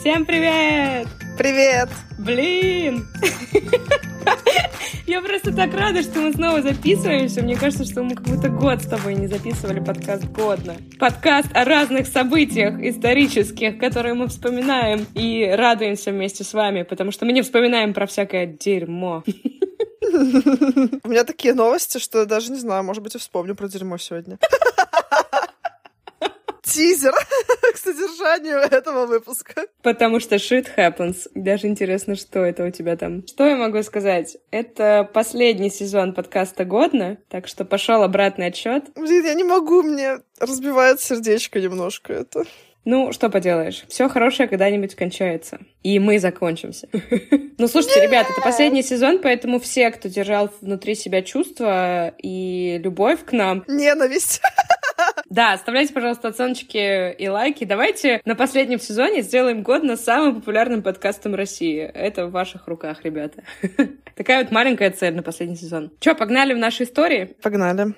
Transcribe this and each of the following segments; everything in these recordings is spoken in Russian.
Всем привет! Привет! Блин! Я просто так рада, что мы снова записываемся. Мне кажется, что мы как будто год с тобой не записывали подкаст годно. Подкаст о разных событиях исторических, которые мы вспоминаем и радуемся вместе с вами, потому что мы не вспоминаем про всякое дерьмо. У меня такие новости, что даже не знаю, может быть, я вспомню про дерьмо сегодня тизер к содержанию этого выпуска. Потому что shit happens. Даже интересно, что это у тебя там. Что я могу сказать? Это последний сезон подкаста «Годно», так что пошел обратный отсчет. Блин, я не могу, мне разбивает сердечко немножко это. Ну, что поделаешь. Все хорошее когда-нибудь кончается. И мы закончимся. Ну, слушайте, ребят, это последний сезон, поэтому все, кто держал внутри себя чувства и любовь к нам... Ненависть. Да, оставляйте, пожалуйста, оценочки и лайки. Давайте на последнем сезоне сделаем год на самым популярным подкастом России. Это в ваших руках, ребята. Такая вот маленькая цель на последний сезон. Че, погнали в наши истории? Погнали.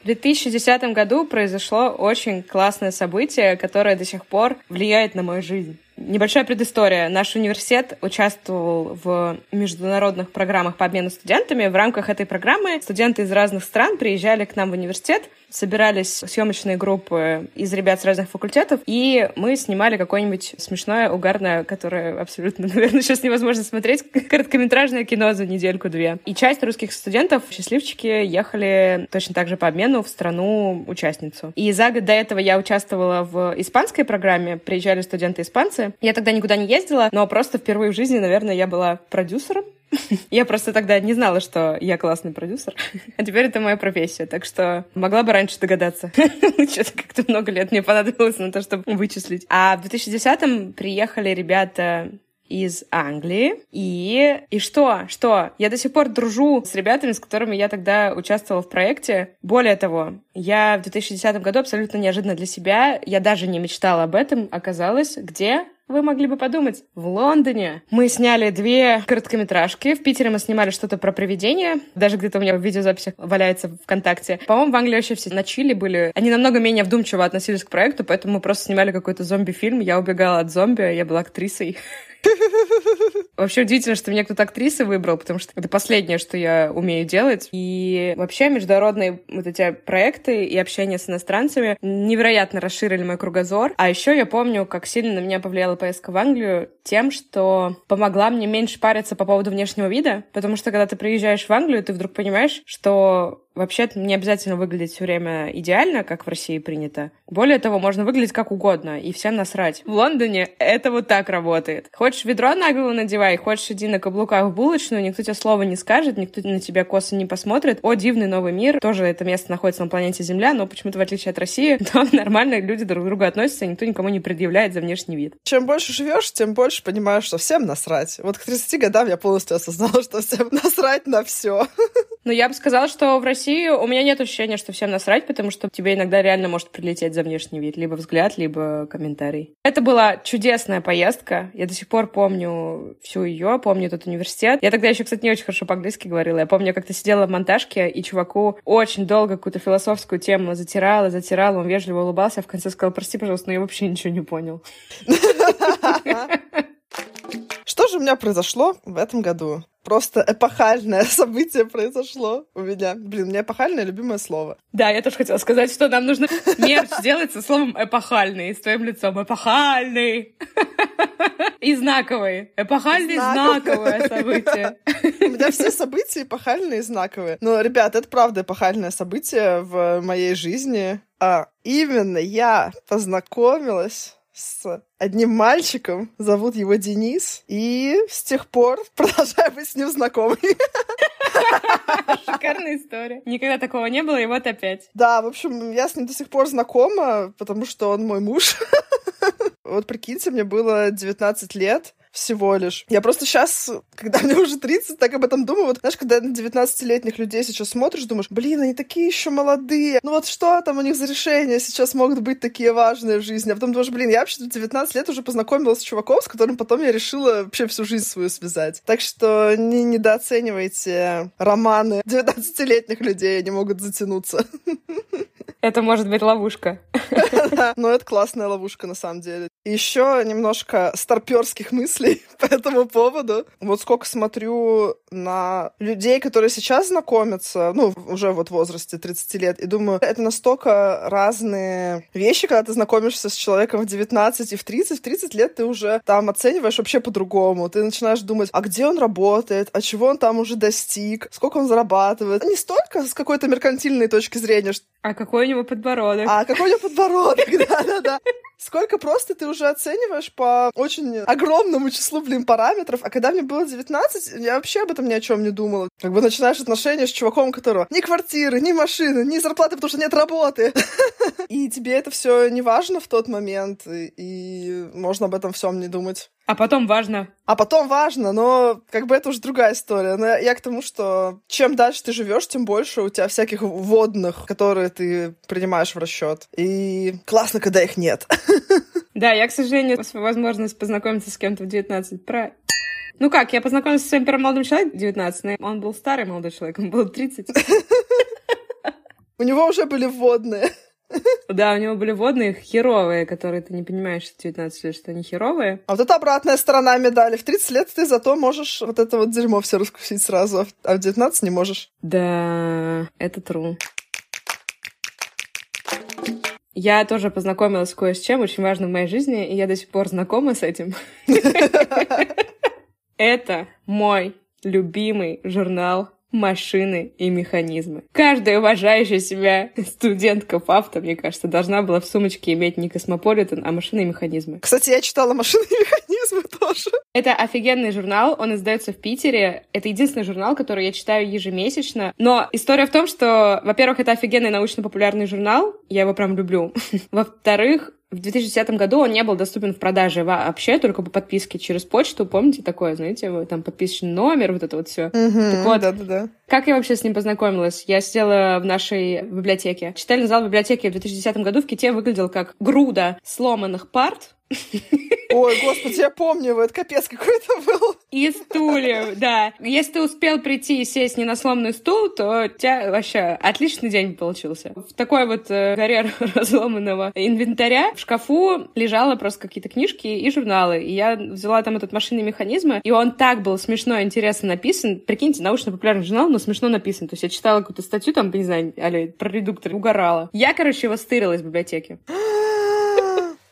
В 2010 году произошло очень классное событие, которое до сих пор влияет на мою жизнь. Небольшая предыстория. Наш университет участвовал в международных программах по обмену студентами. В рамках этой программы студенты из разных стран приезжали к нам в университет, собирались съемочные группы из ребят с разных факультетов, и мы снимали какое-нибудь смешное, угарное, которое абсолютно, наверное, сейчас невозможно смотреть, короткометражное кино за недельку-две. И часть русских студентов, счастливчики, ехали точно так же по обмену в страну-участницу. И за год до этого я участвовала в испанской программе, приезжали студенты-испанцы, я тогда никуда не ездила, но просто впервые в жизни, наверное, я была продюсером. Я просто тогда не знала, что я классный продюсер. А теперь это моя профессия, так что могла бы раньше догадаться. Что-то как-то много лет мне понадобилось на то, чтобы вычислить. А в 2010-м приехали ребята из Англии. И... И что? Что? Я до сих пор дружу с ребятами, с которыми я тогда участвовала в проекте. Более того, я в 2010 году абсолютно неожиданно для себя, я даже не мечтала об этом, оказалась где? Вы могли бы подумать, в Лондоне. Мы сняли две короткометражки. В Питере мы снимали что-то про привидения. Даже где-то у меня в видеозаписях валяется ВКонтакте. По-моему, в Англии вообще все на чили были. Они намного менее вдумчиво относились к проекту, поэтому мы просто снимали какой-то зомби-фильм. Я убегала от зомби, я была актрисой. Вообще удивительно, что меня кто-то актрисы выбрал, потому что это последнее, что я умею делать. И вообще международные вот эти проекты и общение с иностранцами невероятно расширили мой кругозор. А еще я помню, как сильно на меня повлияла поездка в Англию тем, что помогла мне меньше париться по поводу внешнего вида, потому что когда ты приезжаешь в Англию, ты вдруг понимаешь, что вообще не обязательно выглядеть все время идеально, как в России принято. Более того, можно выглядеть как угодно, и всем насрать. В Лондоне это вот так работает. Хочешь ведро на голову надевай, хочешь иди на каблуках в булочную, никто тебе слова не скажет, никто на тебя косо не посмотрит. О, дивный новый мир. Тоже это место находится на планете Земля, но почему-то, в отличие от России, там нормально люди друг к другу относятся, никто никому не предъявляет за внешний вид. Чем больше живешь, тем больше понимаешь, что всем насрать. Вот к 30 годам я полностью осознала, что всем насрать на все. Но я бы сказала, что в России у меня нет ощущения, что всем насрать, потому что тебе иногда реально может прилететь за внешний вид, либо взгляд, либо комментарий. Это была чудесная поездка. Я до сих пор помню всю ее, помню этот университет. Я тогда еще, кстати, не очень хорошо по-английски говорила. Я помню, как-то сидела в монтажке, и чуваку очень долго какую-то философскую тему затирала, затирала, он вежливо улыбался, а в конце сказал, прости, пожалуйста, но я вообще ничего не понял. Что же у меня произошло в этом году? Просто эпохальное событие произошло у меня. Блин, у меня эпохальное любимое слово. Да, я тоже хотела сказать, что нам нужно мерч сделать со словом эпохальный, с твоим лицом. Эпохальный. И знаковый. Эпохальный знаковое событие. У меня все события эпохальные и знаковые. Но, ребят, это правда эпохальное событие в моей жизни. А именно я познакомилась с одним мальчиком, зовут его Денис, и с тех пор продолжаю быть с ним знакомой. Шикарная история. Никогда такого не было, и вот опять. Да, в общем, я с ним до сих пор знакома, потому что он мой муж. Вот прикиньте, мне было 19 лет, всего лишь. Я просто сейчас, когда мне уже 30, так об этом думаю. Вот, знаешь, когда на 19-летних людей сейчас смотришь, думаешь, блин, они такие еще молодые. Ну вот что там у них за решения сейчас могут быть такие важные в жизни? А потом думаешь, блин, я вообще в 19 лет уже познакомилась с чуваком, с которым потом я решила вообще всю жизнь свою связать. Так что не недооценивайте романы 19-летних людей, они могут затянуться. Это может быть ловушка. Но это классная ловушка, на самом деле. Еще немножко старперских мыслей по этому поводу. Вот сколько смотрю на людей, которые сейчас знакомятся, ну, уже вот в возрасте 30 лет, и думаю, это настолько разные вещи, когда ты знакомишься с человеком в 19 и в 30. В 30 лет ты уже там оцениваешь вообще по-другому. Ты начинаешь думать, а где он работает, а чего он там уже достиг, сколько он зарабатывает. Не столько с какой-то меркантильной точки зрения, а какой у него подбородок? А какой у него подбородок, да-да-да. Сколько просто ты уже оцениваешь по очень огромному числу, блин, параметров. А когда мне было 19, я вообще об этом ни о чем не думала. Как бы начинаешь отношения с чуваком, у которого ни квартиры, ни машины, ни зарплаты, потому что нет работы. И тебе это все не важно в тот момент, и можно об этом всем не думать. А потом важно. А потом важно, но как бы это уже другая история. Но я к тому, что чем дальше ты живешь, тем больше у тебя всяких водных, которые ты принимаешь в расчет. И классно, когда их нет. Да, я, к сожалению, возможность познакомиться с кем-то в 19 про ну как, я познакомилась с своим первым молодым человеком в 19, но он был старый молодой человек, он был 30. У него уже были вводные. Да, у него были водные херовые, которые ты не понимаешь в 19 лет, что они херовые. А вот это обратная сторона медали. В 30 лет ты зато можешь вот это вот дерьмо все раскусить сразу, а в 19 не можешь. Да, это true. Я тоже познакомилась кое с чем очень важным в моей жизни, и я до сих пор знакома с этим. Это мой любимый журнал машины и механизмы. Каждая уважающая себя студентка ФАФТа, мне кажется, должна была в сумочке иметь не космополитен, а машины и механизмы. Кстати, я читала машины и механизмы тоже. Это офигенный журнал, он издается в Питере. Это единственный журнал, который я читаю ежемесячно. Но история в том, что, во-первых, это офигенный научно-популярный журнал, я его прям люблю. Во-вторых, в 2010 году он не был доступен в продаже вообще, только по подписке через почту. Помните такое, знаете, там подписочный номер, вот это вот все. Угу, так вот, да, да, да. Как я вообще с ним познакомилась? Я сидела в нашей библиотеке. Читальный зал библиотеки в 2010 году в Ките выглядел как груда сломанных парт, Ой, господи, я помню, это капец какой-то был. И стульев, да. Если ты успел прийти и сесть не на сломанный стул, то у тебя вообще отличный день получился. В такой вот э, горе разломанного инвентаря в шкафу лежало просто какие-то книжки и журналы. И я взяла там этот машинный механизмы, и он так был смешно интересно написан. Прикиньте, научно-популярный журнал, но смешно написан. То есть я читала какую-то статью там, не знаю, про редуктор, угорала. Я, короче, его стырила из библиотеки.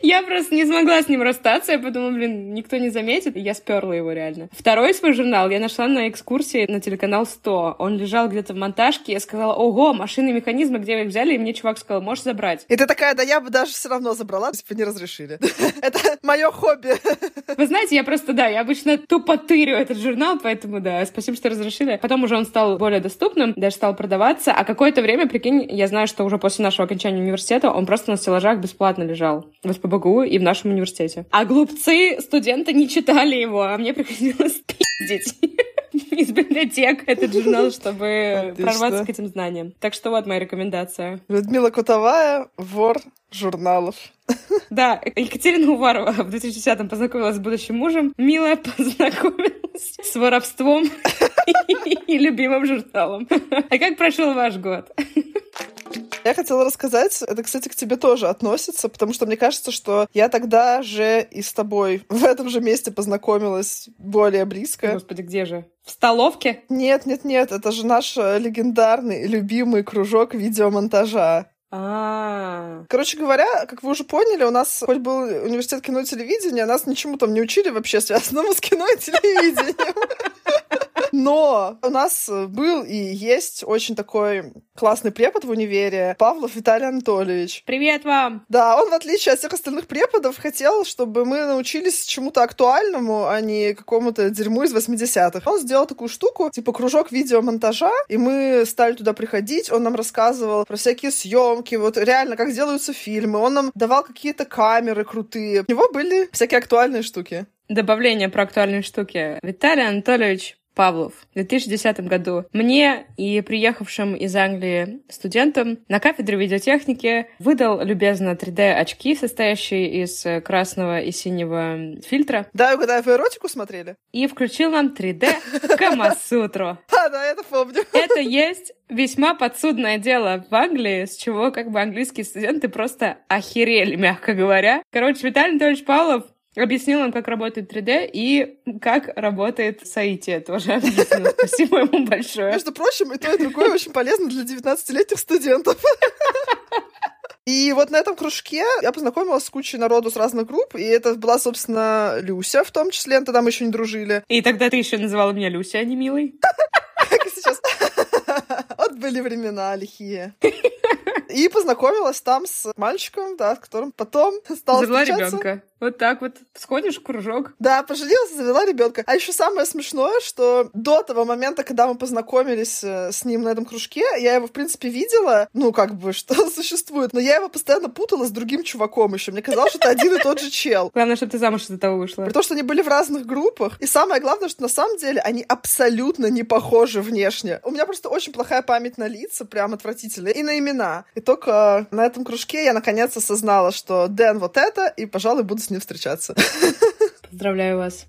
Я просто не смогла с ним расстаться. Я подумала, блин, никто не заметит. И я сперла его реально. Второй свой журнал я нашла на экскурсии на телеканал 100. Он лежал где-то в монтажке. Я сказала, ого, машины механизмы, где вы их взяли? И мне чувак сказал, можешь забрать. И ты такая, да я бы даже все равно забрала, если бы не разрешили. Это мое хобби. Вы знаете, я просто, да, я обычно тупо тырю этот журнал, поэтому, да, спасибо, что разрешили. Потом уже он стал более доступным, даже стал продаваться. А какое-то время, прикинь, я знаю, что уже после нашего окончания университета он просто на стеллажах бесплатно лежал. В СПБГУ и в нашем университете. А глупцы студенты не читали его, а мне приходилось пиздить из библиотек этот журнал, чтобы прорваться к этим знаниям. Так что вот моя рекомендация. Людмила Кутовая, вор журналов. Да, Екатерина Уварова в 2010-м познакомилась с будущим мужем. Милая познакомилась с воровством и любимым журналом. А как прошел ваш год? Я хотела рассказать, это, кстати, к тебе тоже относится, потому что мне кажется, что я тогда же и с тобой в этом же месте познакомилась более близко. Господи, где же? В столовке? Нет, нет, нет, это же наш легендарный, любимый кружок видеомонтажа. А. Короче говоря, как вы уже поняли, у нас хоть был университет кино и телевидения, нас ничему там не учили вообще связанному с кино и телевидением. Но у нас был и есть очень такой классный препод в универе, Павлов Виталий Анатольевич. Привет вам! Да, он, в отличие от всех остальных преподов, хотел, чтобы мы научились чему-то актуальному, а не какому-то дерьму из 80-х. Он сделал такую штуку, типа кружок видеомонтажа, и мы стали туда приходить, он нам рассказывал про всякие съемки, вот реально, как делаются фильмы, он нам давал какие-то камеры крутые. У него были всякие актуальные штуки. Добавление про актуальные штуки. Виталий Анатольевич Павлов в 2010 году мне и приехавшим из Англии студентам на кафедре видеотехники выдал любезно 3D-очки, состоящие из красного и синего фильтра. Да, когда вы эротику смотрели? И включил нам 3D Камасутру. А, да, это помню. Это есть весьма подсудное дело в Англии, с чего как бы английские студенты просто охерели, мягко говоря. Короче, Виталий Анатольевич Павлов Объяснил нам, как работает 3D и как работает Саити. Тоже объяснил. Спасибо ему большое. Между прочим, и то, и другое очень полезно для 19-летних студентов. И вот на этом кружке я познакомилась с кучей народу с разных групп, и это была, собственно, Люся в том числе, тогда мы еще не дружили. И тогда ты еще называла меня Люся, а не Милой? Как и сейчас. Вот были времена лихие. И познакомилась там с мальчиком, да, с которым потом стала Завела встречаться. ребенка. Вот так вот сходишь в кружок. Да, поженилась и завела ребенка. А еще самое смешное, что до того момента, когда мы познакомились э, с ним на этом кружке, я его, в принципе, видела, ну, как бы, что существует, но я его постоянно путала с другим чуваком еще. Мне казалось, что это один и тот же чел. Главное, чтобы ты замуж из-за того вышла. При том, что они были в разных группах. И самое главное, что на самом деле они абсолютно не похожи внешне. У меня просто очень плохая память на лица, прям отвратительная, и на имена. И только на этом кружке я наконец осознала, что Дэн вот это, и, пожалуй, буду с ним встречаться. Поздравляю вас.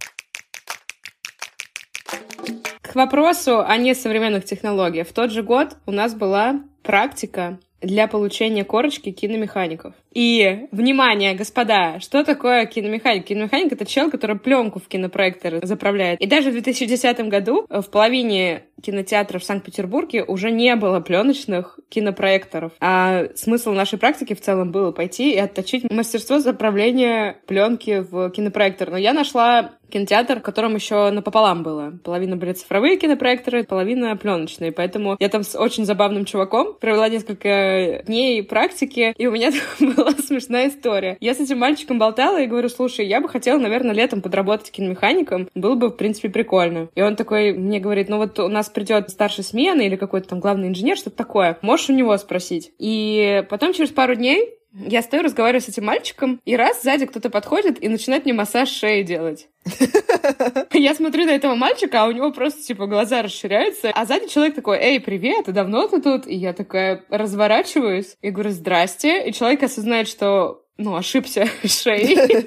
К вопросу о несовременных технологиях. В тот же год у нас была практика для получения корочки киномехаников. И, внимание, господа, что такое киномеханик? Киномеханик — это чел, который пленку в кинопроектор заправляет. И даже в 2010 году в половине кинотеатров в Санкт-Петербурге уже не было пленочных кинопроекторов. А смысл нашей практики в целом было пойти и отточить мастерство заправления пленки в кинопроектор. Но я нашла кинотеатр, в котором еще напополам было. Половина были цифровые кинопроекторы, половина пленочные. Поэтому я там с очень забавным чуваком провела несколько дней практики, и у меня была смешная история. Я с этим мальчиком болтала и говорю, слушай, я бы хотела, наверное, летом подработать киномехаником. Было бы, в принципе, прикольно. И он такой мне говорит, ну вот у нас придет старший смены или какой-то там главный инженер, что-то такое. Можешь у него спросить. И потом через пару дней я стою, разговариваю с этим мальчиком, и раз сзади кто-то подходит и начинает мне массаж шеи делать. Я смотрю на этого мальчика, а у него просто, типа, глаза расширяются. А сзади человек такой, эй, привет, а давно ты тут? И я такая разворачиваюсь и говорю, здрасте. И человек осознает, что ну, ошибся шеей.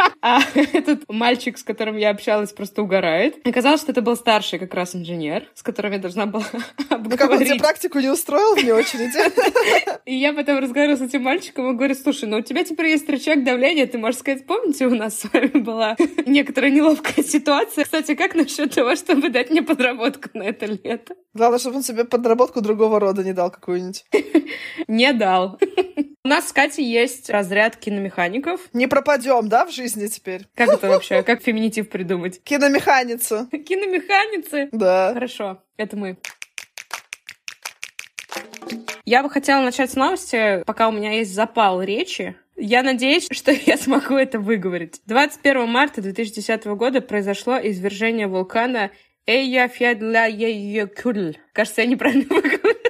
А этот мальчик, с которым я общалась, просто угорает. Оказалось, что это был старший как раз инженер, с которым я должна была Ну как он тебе практику не устроил вне очереди? И я потом разговаривала с этим мальчиком и говорю, слушай, ну у тебя теперь есть рычаг давления, ты можешь сказать, помните, у нас с вами была некоторая неловкая ситуация. Кстати, как насчет того, чтобы дать мне подработку на это лето? Главное, чтобы он тебе подработку другого рода не дал какую-нибудь. Не дал. У нас с Катей есть разряд киномехаников. Не пропадем, да, в жизни теперь? Как это вообще? Как феминитив придумать? Киномеханица. Киномеханицы? Да. Хорошо, это мы. Я бы хотела начать с новости, пока у меня есть запал речи. Я надеюсь, что я смогу это выговорить. 21 марта 2010 года произошло извержение вулкана Эйяфядляйекюль. Кажется, я неправильно выговорила.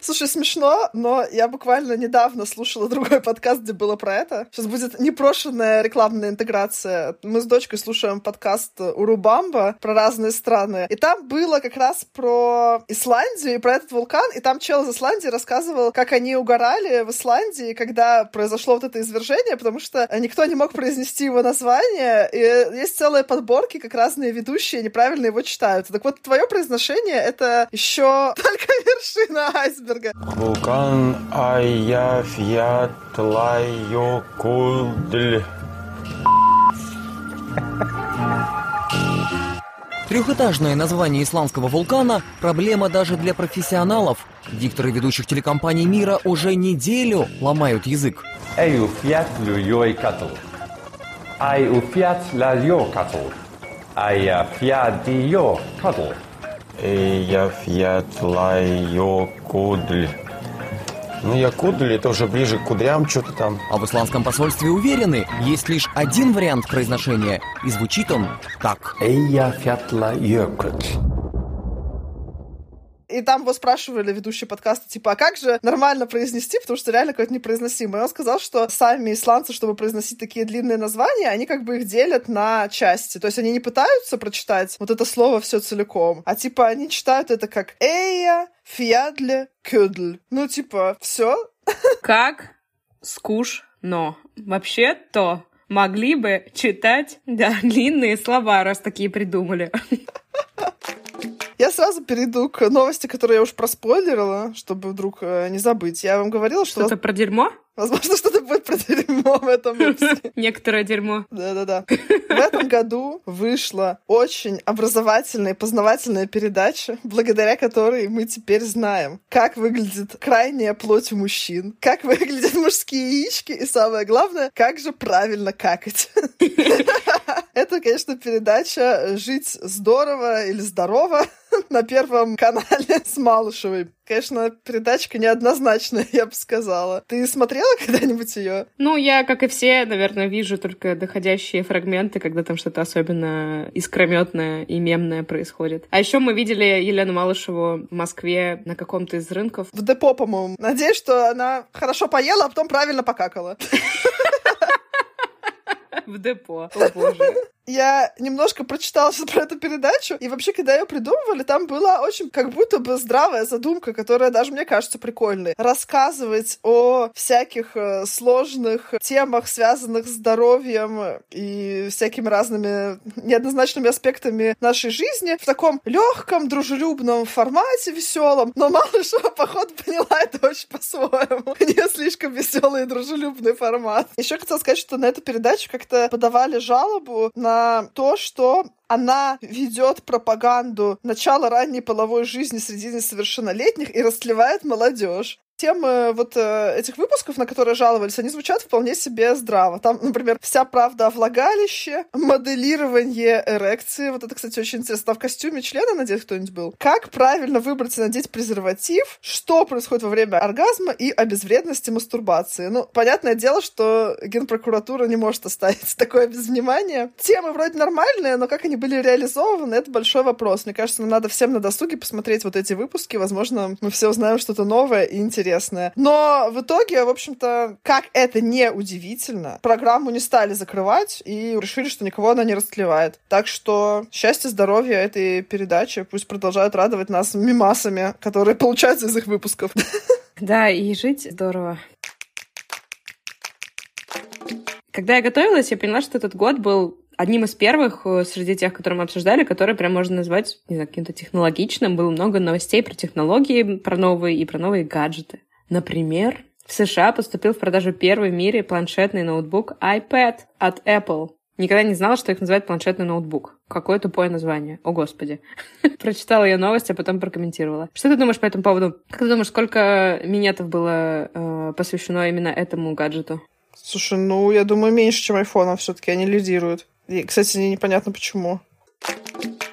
Нет, слушай, смешно, но я буквально недавно слушала другой подкаст, где было про это. Сейчас будет непрошенная рекламная интеграция. Мы с дочкой слушаем подкаст Урубамба про разные страны. И там было как раз про Исландию и про этот вулкан. И там чел из Исландии рассказывал, как они угорали в Исландии, когда произошло вот это извержение, потому что никто не мог произнести его название. И есть целые подборки, как разные ведущие неправильно его читают. Так вот, твое произношение — это еще только вершина айсберга. Вулкан Аяфьятлайокудль. Трехэтажное название исландского вулкана – проблема даже для профессионалов. Дикторы ведущих телекомпаний мира уже неделю ломают язык. Эйуфьятлюйойкатл. Айуфьятлайокатл. Аяфьядиокатл. Эйяфьятлайокудль. Ну, якудль, это уже ближе к кудрям, что-то там. А в исландском посольстве уверены, есть лишь один вариант произношения, и звучит он так. Эйяфьятлайокудль. И там его спрашивали ведущие подкаста, типа, а как же нормально произнести, потому что реально какое-то непроизносимое. И он сказал, что сами исландцы, чтобы произносить такие длинные названия, они как бы их делят на части. То есть они не пытаются прочитать вот это слово все целиком, а типа они читают это как «эя», «фьядле», «кюдль». Ну, типа, все. Как скучно. Вообще-то могли бы читать да, длинные слова, раз такие придумали. Я сразу перейду к новости, которую я уж проспойлерила, чтобы вдруг э, не забыть. Я вам говорила, что... Что-то про дерьмо? Возможно, что-то будет про дерьмо в этом выпуске. Некоторое дерьмо. Да-да-да. В этом году вышла очень образовательная и познавательная передача, благодаря которой мы теперь знаем, как выглядит крайняя плоть у мужчин, как выглядят мужские яички и, самое главное, как же правильно какать. Это, конечно, передача «Жить здорово» или «Здорово» на Первом канале с Малышевой. Конечно, передачка неоднозначная, я бы сказала. Ты смотрела когда-нибудь ее? Ну, я, как и все, наверное, вижу только доходящие фрагменты, когда там что-то особенно искрометное и мемное происходит. А еще мы видели Елену Малышеву в Москве на каком-то из рынков. В депо, по-моему. Надеюсь, что она хорошо поела, а потом правильно покакала. В депо. О, боже я немножко прочитала про эту передачу, и вообще, когда ее придумывали, там была очень как будто бы здравая задумка, которая даже мне кажется прикольной. Рассказывать о всяких э, сложных темах, связанных с здоровьем и всякими разными неоднозначными аспектами нашей жизни в таком легком, дружелюбном формате, веселом. Но мало что, походу, поняла это очень по-своему. Не слишком веселый и дружелюбный формат. Еще хотела сказать, что на эту передачу как-то подавали жалобу на то, что она ведет пропаганду начала ранней половой жизни среди несовершеннолетних и растлевает молодежь темы вот э, этих выпусков, на которые жаловались, они звучат вполне себе здраво. Там, например, вся правда о влагалище, моделирование эрекции. Вот это, кстати, очень интересно. Там в костюме члена надеть кто-нибудь был. Как правильно выбрать и надеть презерватив, что происходит во время оргазма и о мастурбации. Ну, понятное дело, что генпрокуратура не может оставить такое без внимания. Темы вроде нормальные, но как они были реализованы, это большой вопрос. Мне кажется, нам надо всем на досуге посмотреть вот эти выпуски. Возможно, мы все узнаем что-то новое и интересное интересное. Но в итоге, в общем-то, как это не удивительно, программу не стали закрывать и решили, что никого она не растлевает. Так что счастье, здоровье этой передачи. Пусть продолжают радовать нас мимасами, которые получаются из их выпусков. Да, и жить здорово. Когда я готовилась, я поняла, что этот год был одним из первых э, среди тех, которые мы обсуждали, которые прям можно назвать, не знаю, каким-то технологичным. Было много новостей про технологии, про новые и про новые гаджеты. Например, в США поступил в продажу первый в мире планшетный ноутбук iPad от Apple. Никогда не знала, что их называют планшетный ноутбук. Какое тупое название. О, господи. Прочитала ее новость, а потом прокомментировала. Что ты думаешь по этому поводу? Как ты думаешь, сколько минетов было э, посвящено именно этому гаджету? Слушай, ну, я думаю, меньше, чем айфона все-таки они лидируют. И, кстати, непонятно почему.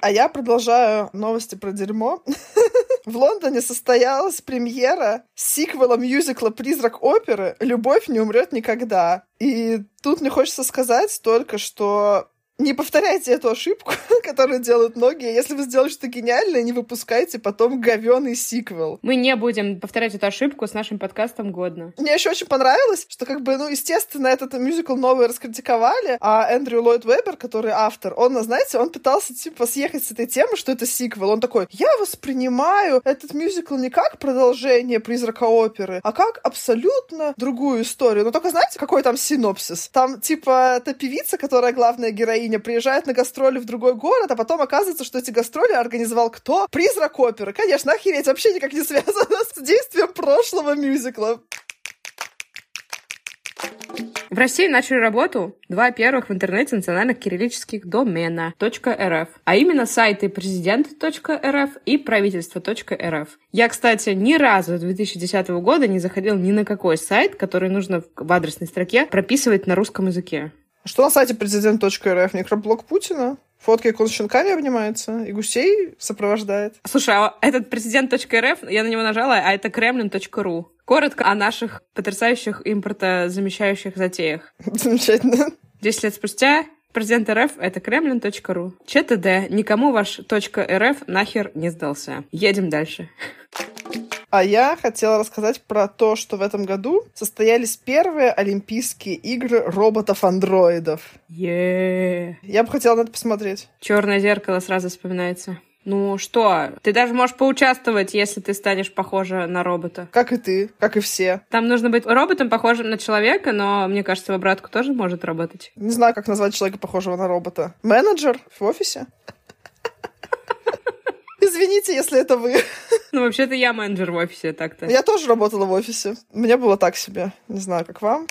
А я продолжаю новости про дерьмо. В Лондоне состоялась премьера сиквела мюзикла «Призрак оперы. Любовь не умрет никогда». И тут мне хочется сказать только, что не повторяйте эту ошибку, которую делают многие. Если вы сделали что-то гениальное, не выпускайте потом говёный сиквел. Мы не будем повторять эту ошибку с нашим подкастом годно. Мне еще очень понравилось, что как бы, ну, естественно, этот мюзикл новый раскритиковали, а Эндрю Ллойд Вебер, который автор, он, знаете, он пытался, типа, съехать с этой темы, что это сиквел. Он такой, я воспринимаю этот мюзикл не как продолжение «Призрака оперы», а как абсолютно другую историю. Но только знаете, какой там синопсис? Там, типа, эта певица, которая главная героиня, героиня приезжает на гастроли в другой город, а потом оказывается, что эти гастроли организовал кто? Призрак оперы. Конечно, охереть, вообще никак не связано с действием прошлого мюзикла. В России начали работу два первых в интернете национальных кириллических домена .рф, а именно сайты президент.рф и правительство.рф. Я, кстати, ни разу с 2010 года не заходил ни на какой сайт, который нужно в адресной строке прописывать на русском языке. Что на сайте президент.рф? Микроблог Путина? Фотки, как он с щенками обнимается и гусей сопровождает. Слушай, а этот президент.рф, я на него нажала, а это кремлин.ру. Коротко о наших потрясающих импортозамещающих затеях. Замечательно. Десять лет спустя Президент РФ — это kremlin.ru. ЧТД. Никому ваш .рф нахер не сдался. Едем дальше. А я хотела рассказать про то, что в этом году состоялись первые Олимпийские игры роботов-андроидов. Yeah. Я бы хотела на это посмотреть. Черное зеркало сразу вспоминается. Ну что, ты даже можешь поучаствовать, если ты станешь похожа на робота. Как и ты, как и все. Там нужно быть роботом, похожим на человека, но мне кажется, в обратку тоже может работать. Не знаю, как назвать человека, похожего на робота. Менеджер в офисе? Извините, если это вы. Ну, вообще-то я менеджер в офисе, так-то. Я тоже работала в офисе. Мне было так себе. Не знаю, как вам.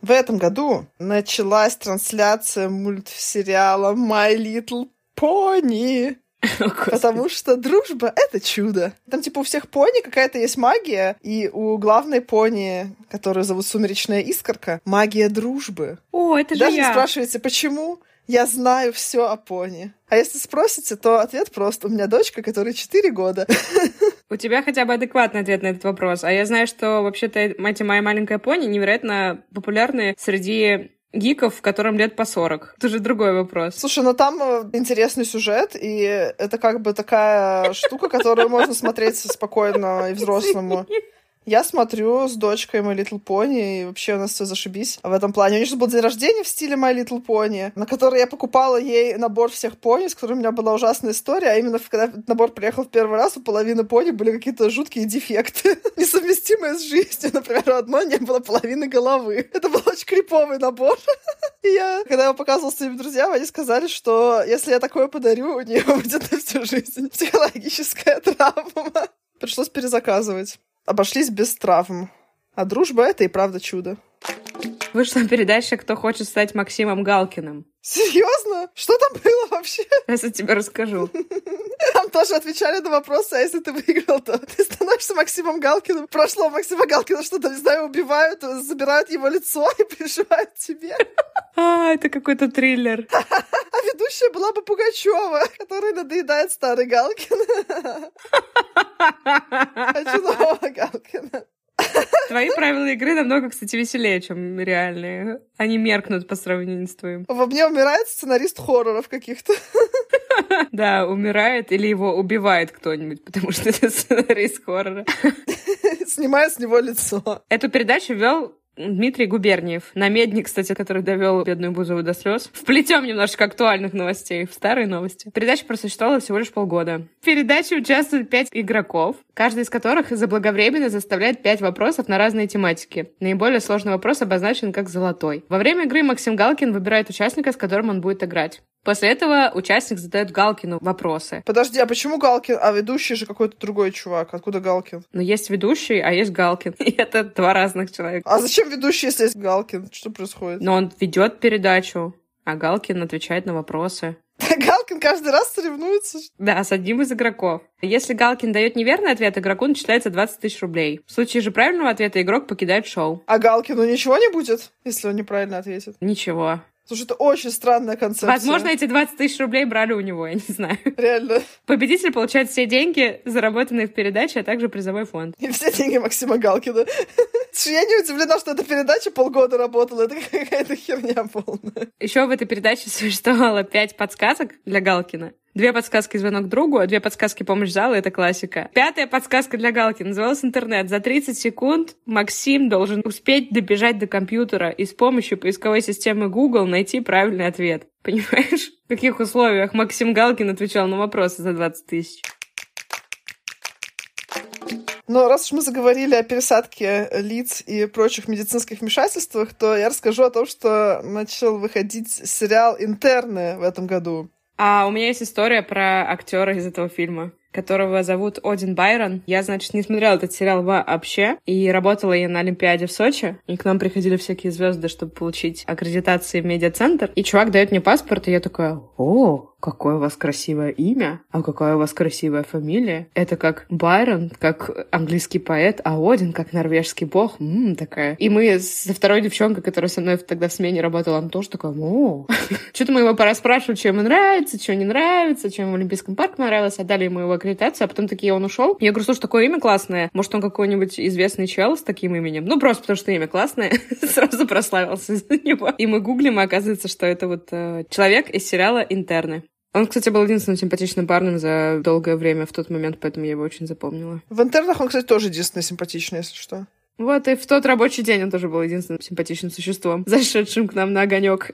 В этом году началась трансляция мультсериала My Little Pony. Потому что дружба — это чудо. Там, типа, у всех пони какая-то есть магия, и у главной пони, которую зовут Сумеречная Искорка, магия дружбы. О, это же Даже я. не спрашивайте, почему? Я знаю все о пони. А если спросите, то ответ прост. У меня дочка, которой 4 года. У тебя хотя бы адекватный ответ на этот вопрос. А я знаю, что вообще-то «Мать и моя маленькая пони» невероятно популярны среди гиков, которым лет по 40. Это же другой вопрос. Слушай, ну там э, интересный сюжет, и это как бы такая штука, которую можно смотреть спокойно и взрослому. Я смотрю с дочкой My Little Pony, и вообще у нас все зашибись. В этом плане у нее же был день рождения в стиле My Little Pony, на который я покупала ей набор всех пони, с которым у меня была ужасная история, а именно когда набор приехал в первый раз, у половины пони были какие-то жуткие дефекты, несовместимые с жизнью. Например, у одной не было половины головы. Это был очень криповый набор. И я, когда его показывала своим друзьям, они сказали, что если я такое подарю, у нее будет на всю жизнь психологическая травма. Пришлось перезаказывать обошлись без травм. А дружба — это и правда чудо. Вышла передача «Кто хочет стать Максимом Галкиным». Серьезно? Что там было вообще? Сейчас я тебе расскажу. Тоже отвечали на вопросы, а если ты выиграл, то ты становишься Максимом Галкиным. Прошло Максима Галкина что-то, не знаю, убивают, забирают его лицо и пришивают тебе. А, это какой-то триллер. А ведущая была бы Пугачева, которая надоедает старый Галкин. Хочу нового Галкина. Твои правила игры намного, кстати, веселее, чем реальные. Они меркнут по сравнению с твоим. Во мне умирает сценарист хорроров каких-то. Да, умирает или его убивает кто-нибудь, потому что это сценарист хоррора. Снимает с него лицо. Эту передачу вел Дмитрий Губерниев, намедник, кстати, который довел бедную Бузову до слез. Вплетем немножечко актуальных новостей в старые новости. Передача просуществовала всего лишь полгода. В передаче участвуют пять игроков, каждый из которых заблаговременно заставляет пять вопросов на разные тематики. Наиболее сложный вопрос обозначен как «золотой». Во время игры Максим Галкин выбирает участника, с которым он будет играть. После этого участник задает Галкину вопросы. Подожди, а почему Галкин? А ведущий же какой-то другой чувак. Откуда Галкин? Но есть ведущий, а есть Галкин. И это два разных человека. А зачем ведущий, если есть Галкин? Что происходит? Но он ведет передачу, а Галкин отвечает на вопросы. Галкин каждый раз соревнуется. Да, с одним из игроков. Если Галкин дает неверный ответ, игроку начисляется 20 тысяч рублей. В случае же правильного ответа игрок покидает шоу. А Галкину ничего не будет, если он неправильно ответит? Ничего. Слушай, это очень странная концепция. Возможно, эти 20 тысяч рублей брали у него, я не знаю. Реально. Победитель получает все деньги, заработанные в передаче, а также призовой фонд. И все деньги Максима Галкина. Я не удивлена, что эта передача полгода работала. Это какая-то херня полная. Еще в этой передаче существовало пять подсказок для Галкина. Две подсказки «Звонок другу», а две подсказки «Помощь зала» — это классика. Пятая подсказка для Галки называлась «Интернет». За 30 секунд Максим должен успеть добежать до компьютера и с помощью поисковой системы Google найти правильный ответ. Понимаешь, в каких условиях Максим Галкин отвечал на вопросы за 20 тысяч? Но раз уж мы заговорили о пересадке лиц и прочих медицинских вмешательствах, то я расскажу о том, что начал выходить сериал «Интерны» в этом году. А у меня есть история про актера из этого фильма которого зовут Один Байрон. Я, значит, не смотрела этот сериал вообще, и работала я на Олимпиаде в Сочи, и к нам приходили всякие звезды, чтобы получить аккредитации в медиацентр, и чувак дает мне паспорт, и я такая, о, какое у вас красивое имя, а какая у вас красивая фамилия. Это как Байрон, как английский поэт, а Один как норвежский бог. Ммм, такая. И мы со второй девчонкой, которая со мной тогда в смене работала, она тоже такая, о. Что-то мы его пора спрашивать, что ему нравится, что не нравится, чем в Олимпийском парке понравилось, отдали ему его аккредитацию, а потом такие он ушел. Я говорю, слушай, такое имя классное. Может, он какой-нибудь известный чел с таким именем? Ну, просто потому что имя классное. Сразу прославился за него. И мы гуглим, и оказывается, что это вот э, человек из сериала «Интерны». Он, кстати, был единственным симпатичным парнем за долгое время в тот момент, поэтому я его очень запомнила. В интернах он, кстати, тоже единственный симпатичный, если что. Вот, и в тот рабочий день он тоже был единственным симпатичным существом, зашедшим к нам на огонек.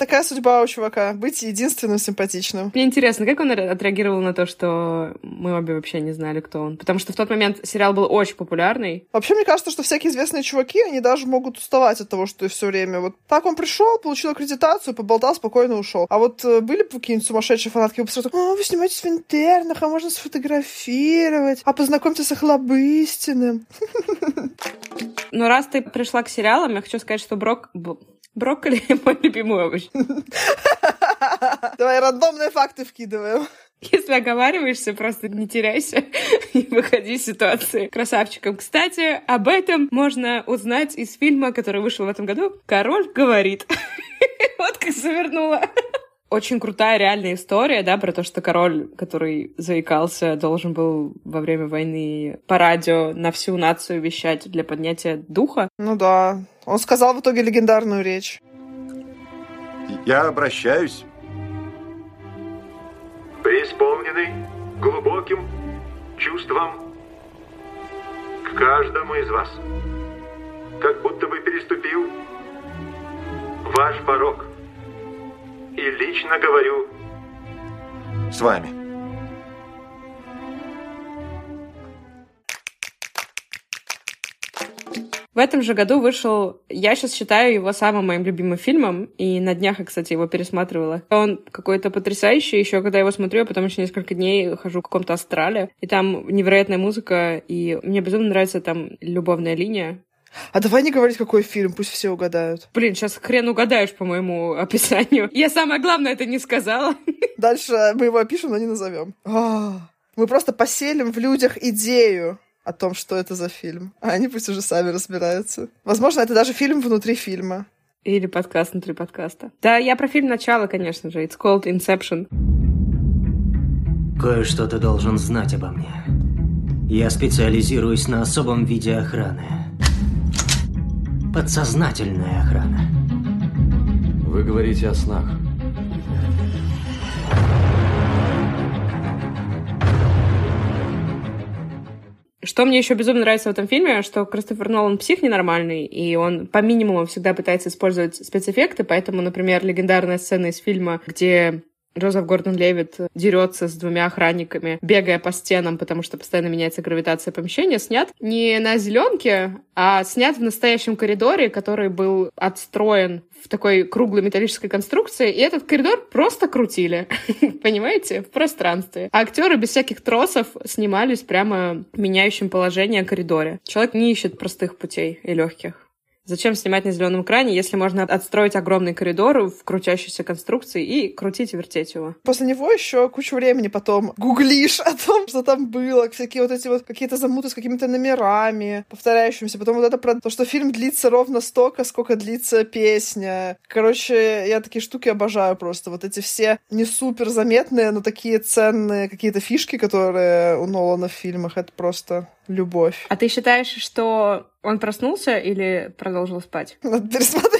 Такая судьба у чувака — быть единственным симпатичным. Мне интересно, как он отреагировал на то, что мы обе вообще не знали, кто он? Потому что в тот момент сериал был очень популярный. Вообще, мне кажется, что всякие известные чуваки, они даже могут уставать от того, что все время вот так он пришел, получил аккредитацию, поболтал, спокойно ушел. А вот э, были бы какие-нибудь сумасшедшие фанатки, сразу, а, вы снимаетесь в интернах, а можно сфотографировать, а познакомьтесь с Охлобыстиным. Но раз ты пришла к сериалам, я хочу сказать, что Брок... Брокколи — мой любимый овощ. Давай рандомные факты вкидываем. Если оговариваешься, просто не теряйся и выходи из ситуации красавчиком. Кстати, об этом можно узнать из фильма, который вышел в этом году «Король говорит». Вот как завернула. Очень крутая реальная история, да, про то, что король, который заикался, должен был во время войны по радио на всю нацию вещать для поднятия духа. Ну да. Он сказал в итоге легендарную речь. Я обращаюсь преисполненный глубоким чувством к каждому из вас. Как будто бы переступил ваш порог. И лично говорю с вами. В этом же году вышел, я сейчас считаю его самым моим любимым фильмом, и на днях я, кстати, его пересматривала. Он какой-то потрясающий, еще когда я его смотрю, я потом еще несколько дней хожу в каком-то астрале, и там невероятная музыка, и мне безумно нравится там любовная линия, а давай не говорить, какой фильм, пусть все угадают. Блин, сейчас хрен угадаешь по моему описанию. Я самое главное это не сказала. Дальше мы его опишем, но не назовем. А, мы просто поселим в людях идею о том, что это за фильм. А они пусть уже сами разбираются. Возможно, это даже фильм внутри фильма. Или подкаст внутри подкаста. Да, я про фильм начала, конечно же. It's called Inception. Кое-что ты должен знать обо мне. Я специализируюсь на особом виде охраны. Подсознательная охрана. Вы говорите о снах. Что мне еще безумно нравится в этом фильме, что Кристофер Нолан псих ненормальный, и он по минимуму всегда пытается использовать спецэффекты, поэтому, например, легендарная сцена из фильма, где Джозеф Гордон Левит дерется с двумя охранниками, бегая по стенам, потому что постоянно меняется гравитация помещения, снят не на зеленке, а снят в настоящем коридоре, который был отстроен в такой круглой металлической конструкции, и этот коридор просто крутили, понимаете, в пространстве. А актеры без всяких тросов снимались прямо в меняющем положении коридоре. Человек не ищет простых путей и легких. Зачем снимать на зеленом экране, если можно отстроить огромный коридор в крутящейся конструкции и крутить и вертеть его? После него еще кучу времени потом гуглишь о том, что там было, всякие вот эти вот какие-то замуты с какими-то номерами повторяющимися. Потом вот это про то, что фильм длится ровно столько, сколько длится песня. Короче, я такие штуки обожаю просто. Вот эти все не супер заметные, но такие ценные какие-то фишки, которые у Нолана в фильмах, это просто любовь. А ты считаешь, что он проснулся или продолжил спать? Надо пересмотреть.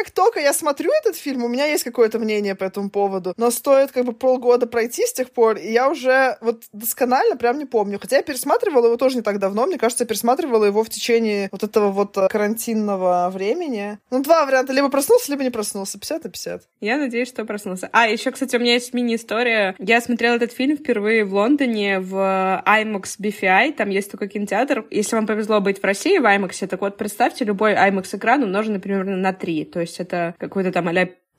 Как только я смотрю этот фильм, у меня есть какое-то мнение по этому поводу. Но стоит как бы полгода пройти с тех пор, и я уже вот досконально прям не помню. Хотя я пересматривала его тоже не так давно. Мне кажется, я пересматривала его в течение вот этого вот карантинного времени. Ну, два варианта. Либо проснулся, либо не проснулся. 50 на 50. Я надеюсь, что проснулся. А, еще, кстати, у меня есть мини-история. Я смотрела этот фильм впервые в Лондоне в IMAX BFI. Там есть такой кинотеатр. Если вам повезло быть в России в IMAX, так вот представьте, любой IMAX-экран умноженный примерно на 3. То есть это какой-то там а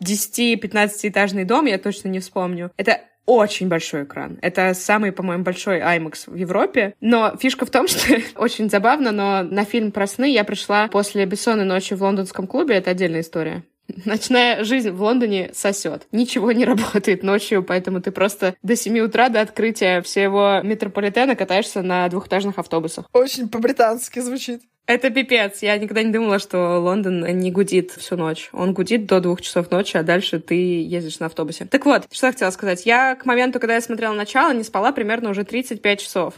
10-15 этажный дом, я точно не вспомню. Это очень большой экран. Это самый, по-моему, большой IMAX в Европе. Но фишка в том, что очень забавно, но на фильм про сны я пришла после бессонной ночи в лондонском клубе. Это отдельная история. Ночная жизнь в Лондоне сосет. Ничего не работает ночью, поэтому ты просто до 7 утра, до открытия всего метрополитена катаешься на двухэтажных автобусах. Очень по-британски звучит. Это пипец. Я никогда не думала, что Лондон не гудит всю ночь. Он гудит до двух часов ночи, а дальше ты ездишь на автобусе. Так вот, что я хотела сказать. Я к моменту, когда я смотрела начало, не спала примерно уже 35 часов.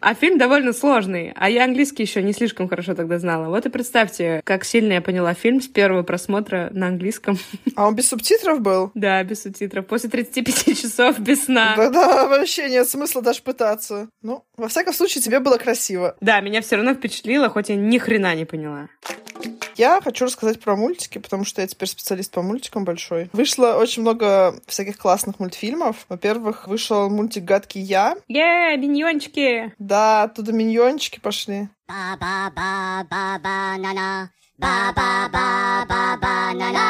А фильм довольно сложный. А я английский еще не слишком хорошо тогда знала. Вот и представьте, как сильно я поняла фильм с первого просмотра на английском. А он без субтитров был? Да, без субтитров. После 35 часов без сна. Да-да, вообще нет смысла даже пытаться. Ну, во всяком случае, тебе было красиво. Да, меня все равно впечатлило, хоть я ни хрена не поняла. Я хочу рассказать про мультики, потому что я теперь специалист по мультикам большой. Вышло очень много всяких классных мультфильмов. Во-первых, вышел мультик «Гадкий я». Е, миньончики! Да, оттуда миньончики пошли. Ба-ба-ба-ба-ба-на-на. Ба-ба-ба-ба-ба-ба-на-на.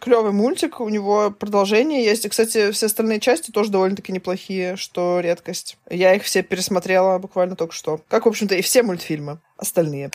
Клевый мультик, у него продолжение есть. И, кстати, все остальные части тоже довольно-таки неплохие, что редкость. Я их все пересмотрела буквально только что. Как, в общем-то, и все мультфильмы остальные.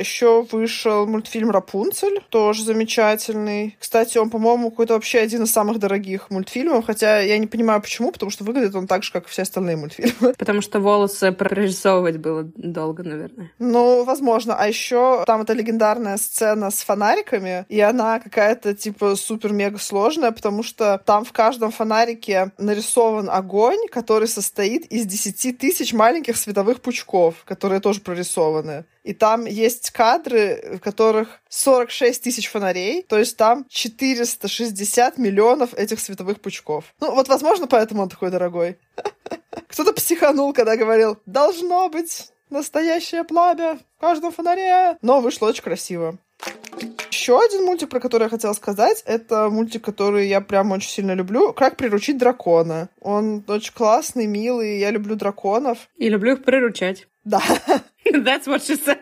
Еще вышел мультфильм «Рапунцель», тоже замечательный. Кстати, он, по-моему, какой-то вообще один из самых дорогих мультфильмов, хотя я не понимаю, почему, потому что выглядит он так же, как и все остальные мультфильмы. Потому что волосы прорисовывать было долго, наверное. Ну, возможно. А еще там эта легендарная сцена с фонариками, и она какая-то, типа, супер-мега сложная, потому что там в каждом фонарике нарисован огонь, который состоит из 10 тысяч маленьких световых пучков, которые тоже прорисованы. И там есть кадры, в которых 46 тысяч фонарей, то есть там 460 миллионов этих световых пучков. Ну, вот, возможно, поэтому он такой дорогой. Кто-то психанул, когда говорил, должно быть настоящее пламя в каждом фонаре. Но вышло очень красиво. Еще один мультик, про который я хотела сказать, это мультик, который я прям очень сильно люблю. «Как приручить дракона». Он очень классный, милый, я люблю драконов. И люблю их приручать. Да. That's what she said.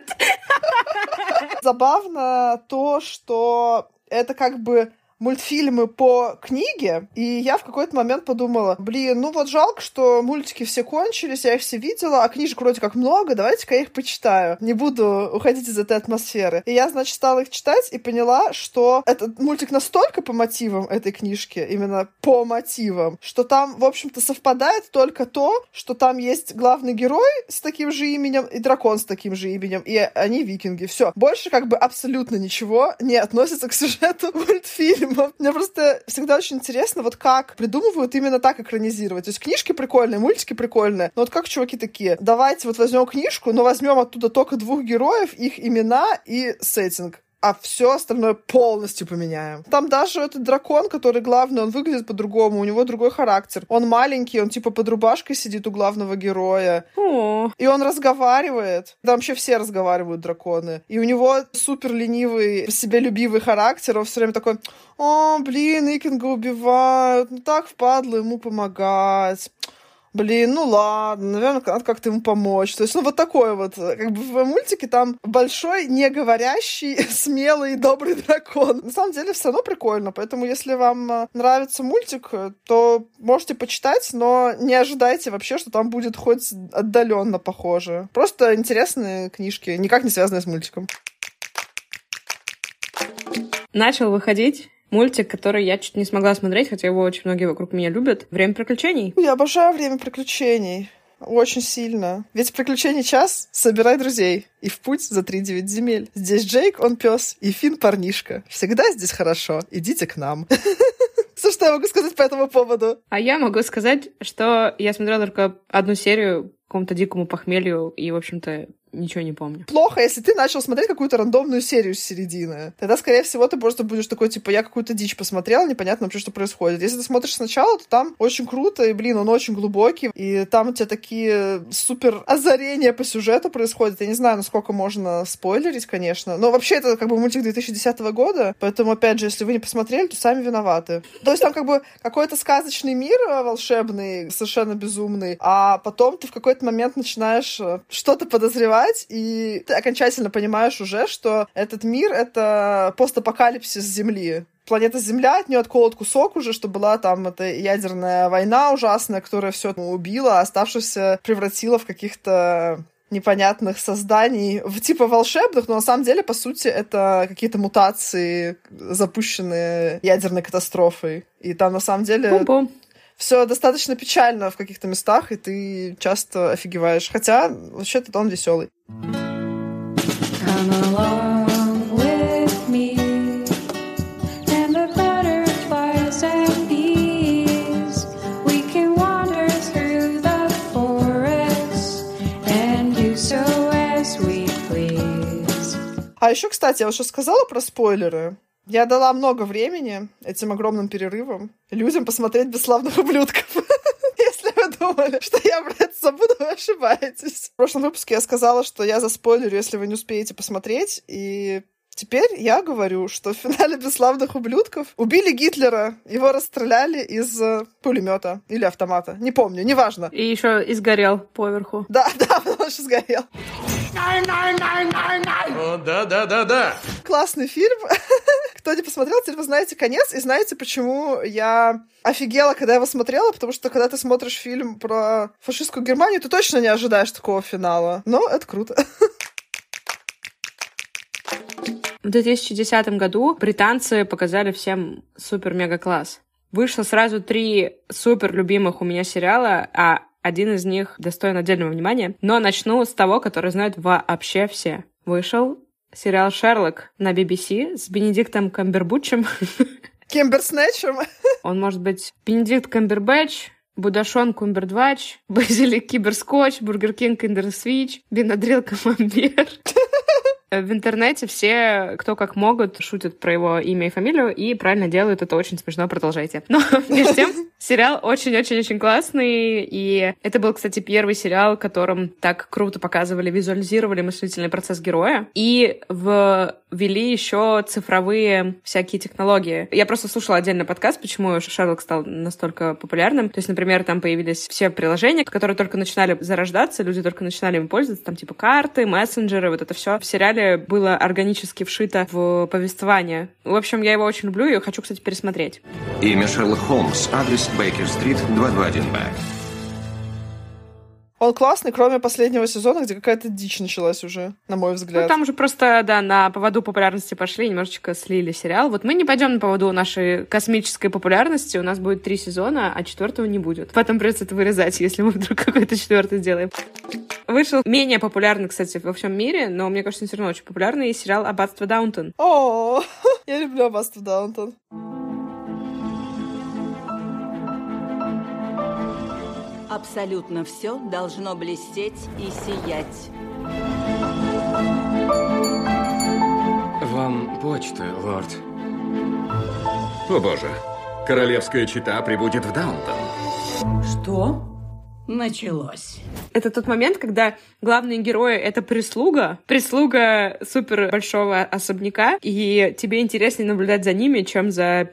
Забавно то, что это как бы мультфильмы по книге, и я в какой-то момент подумала, блин, ну вот жалко, что мультики все кончились, я их все видела, а книжек вроде как много, давайте-ка я их почитаю. Не буду уходить из этой атмосферы. И я, значит, стала их читать и поняла, что этот мультик настолько по мотивам этой книжки, именно по мотивам, что там, в общем-то, совпадает только то, что там есть главный герой с таким же именем и дракон с таким же именем, и они викинги. Все. Больше как бы абсолютно ничего не относится к сюжету мультфильма. Мне просто всегда очень интересно, вот как придумывают именно так экранизировать. То есть книжки прикольные, мультики прикольные, но вот как чуваки такие, давайте вот возьмем книжку, но возьмем оттуда только двух героев, их имена и сеттинг а все остальное полностью поменяем. Там даже этот дракон, который главный, он выглядит по-другому, у него другой характер. Он маленький, он типа под рубашкой сидит у главного героя. О. И он разговаривает. Там вообще все разговаривают, драконы. И у него супер ленивый, себелюбивый характер. Он все время такой, о, блин, Икинга убивают, ну так впадло ему помогать блин, ну ладно, наверное, надо как-то ему помочь. То есть, ну, вот такой вот, как бы в мультике там большой, не говорящий, смелый, добрый дракон. На самом деле, все равно прикольно, поэтому, если вам э, нравится мультик, то можете почитать, но не ожидайте вообще, что там будет хоть отдаленно похоже. Просто интересные книжки, никак не связанные с мультиком. Начал выходить Мультик, который я чуть не смогла смотреть, хотя его очень многие вокруг меня любят. «Время приключений». Я обожаю «Время приключений». Очень сильно. Ведь приключений час, собирай друзей. И в путь за три девять земель. Здесь Джейк, он пес, и Фин парнишка. Всегда здесь хорошо. Идите к нам. Все, что я могу сказать по этому поводу. А я могу сказать, что я смотрела только одну серию какому-то дикому похмелью, и, в общем-то, Ничего не помню. Плохо, если ты начал смотреть какую-то рандомную серию с середины. Тогда, скорее всего, ты просто будешь такой, типа, я какую-то дичь посмотрел, непонятно вообще, что происходит. Если ты смотришь сначала, то там очень круто, и, блин, он очень глубокий, и там у тебя такие супер озарения по сюжету происходят. Я не знаю, насколько можно спойлерить, конечно. Но вообще это как бы мультик 2010 года, поэтому, опять же, если вы не посмотрели, то сами виноваты. То есть там как бы какой-то сказочный мир волшебный, совершенно безумный, а потом ты в какой-то момент начинаешь э, что-то подозревать выживать, и ты окончательно понимаешь уже, что этот мир — это постапокалипсис Земли планета Земля, от нее отколот кусок уже, что была там эта ядерная война ужасная, которая все убила, а оставшихся превратила в каких-то непонятных созданий, в типа волшебных, но на самом деле, по сути, это какие-то мутации, запущенные ядерной катастрофой. И там на самом деле Пум-пум. Все достаточно печально в каких-то местах, и ты часто офигеваешь. Хотя, вообще-то, он веселый. Come along. А еще, кстати, я уже сказала про спойлеры. Я дала много времени этим огромным перерывом людям посмотреть «Бесславных ублюдков». Если вы думали, что я про это забуду, вы ошибаетесь. В прошлом выпуске я сказала, что я заспойлерю, если вы не успеете посмотреть, и Теперь я говорю, что в финале «Бесславных ублюдков» убили Гитлера, его расстреляли из э, пулемета или автомата. Не помню, неважно. И еще и сгорел поверху. Да, да, он еще сгорел. О, да, да, да, да. Классный фильм. Кто не посмотрел, теперь вы знаете конец, и знаете, почему я офигела, когда его смотрела, потому что когда ты смотришь фильм про фашистскую Германию, ты точно не ожидаешь такого финала. Но это круто. В 2010 году британцы показали всем супер-мега-класс. Вышло сразу три супер любимых у меня сериала, а один из них достоин отдельного внимания. Но начну с того, который знают вообще все. Вышел сериал «Шерлок» на BBC с Бенедиктом Камбербучем. Кимбер Снэчем. Он может быть Бенедикт Камбербэтч, Будашон Кумбердвач, Базилик Киберскотч, Бургер Кинг Киндерсвич, Бенадрил Камамбер. В интернете все, кто как могут, шутят про его имя и фамилию и правильно делают. Это очень смешно, продолжайте. Но, между тем, сериал очень-очень-очень классный. И это был, кстати, первый сериал, в котором так круто показывали, визуализировали мыслительный процесс героя. И ввели еще цифровые всякие технологии. Я просто слушала отдельно подкаст, почему Шерлок стал настолько популярным. То есть, например, там появились все приложения, которые только начинали зарождаться, люди только начинали им пользоваться, там типа карты, мессенджеры, вот это все. В сериале было органически вшито в повествование. В общем, я его очень люблю и хочу, кстати, пересмотреть. Имя Шерлок Холмс. Адрес Бейкер-стрит, 221Б. Он классный, кроме последнего сезона, где какая-то дичь началась уже, на мой Ну, взгляд. там уже просто, да, на поводу популярности пошли, немножечко слили сериал. Вот мы не пойдем на поводу нашей космической популярности. У нас будет три сезона, а четвертого не будет. Потом придется это вырезать, если мы вдруг какой-то четвертый сделаем. Вышел менее популярный, кстати, во всем мире, но мне кажется, он все равно очень популярный сериал «Аббатство Даунтон». О, я люблю Аббатство Даунтон. Абсолютно все должно блестеть и сиять. Вам почта, лорд. О боже, королевская чита прибудет в Даунтон. Что? Началось. Это тот момент, когда главные герои — это прислуга, прислуга супер большого особняка, и тебе интереснее наблюдать за ними, чем за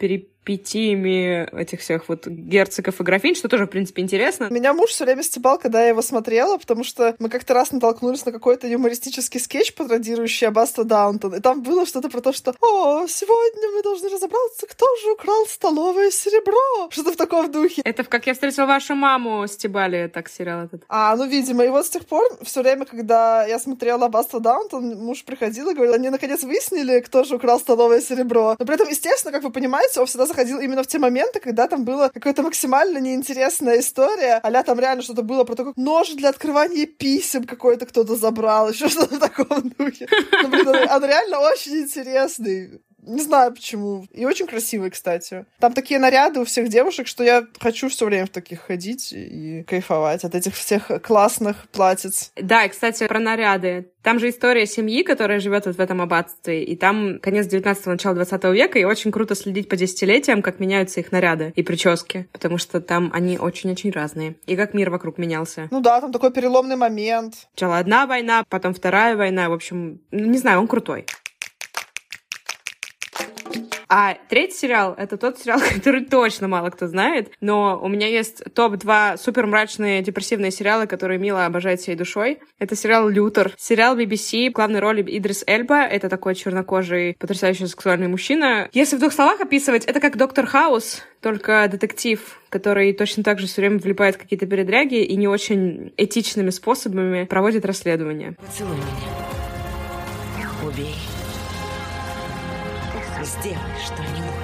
перипетиями этих всех вот герцогов и графинь, что тоже, в принципе, интересно. Меня муж все время стебал, когда я его смотрела, потому что мы как-то раз натолкнулись на какой-то юмористический скетч, пародирующий Аббатство Даунтон, и там было что-то про то, что «О, сегодня мы должны разобраться, кто же украл столовое серебро!» Что-то в таком духе. Это в «Как я встретила вашу маму» стебали так сериал этот. А, ну, видимо. И вот с тех пор, все время, когда я смотрела Аббатство Даунтон, муж приходил и говорил, они наконец выяснили, кто же украл столовое серебро. Но при этом, естественно, как вы понимаете, он всегда заходил именно в те моменты, когда там была какая-то максимально неинтересная история, а там реально что-то было про как нож для открывания писем какой-то кто-то забрал, еще что-то в таком духе. Ну, блин, он, он реально очень интересный. Не знаю почему. И очень красивый, кстати. Там такие наряды у всех девушек, что я хочу все время в таких ходить и кайфовать от этих всех классных платьиц. Да, и, кстати, про наряды. Там же история семьи, которая живет вот в этом аббатстве, и там конец 19-го, начало 20 века, и очень круто следить по десятилетиям, как меняются их наряды и прически, потому что там они очень-очень разные. И как мир вокруг менялся. Ну да, там такой переломный момент. Сначала одна война, потом вторая война, в общем, ну, не знаю, он крутой. А третий сериал — это тот сериал, который точно мало кто знает, но у меня есть топ-2 супер мрачные депрессивные сериалы, которые Мила обожает всей душой. Это сериал «Лютер». Сериал BBC, в главной роли Идрис Эльба. Это такой чернокожий, потрясающий сексуальный мужчина. Если в двух словах описывать, это как Доктор Хаус, только детектив, который точно так же все время влипает в какие-то передряги и не очень этичными способами проводит расследование. Поцелуй меня. Убей. Сделай что-нибудь.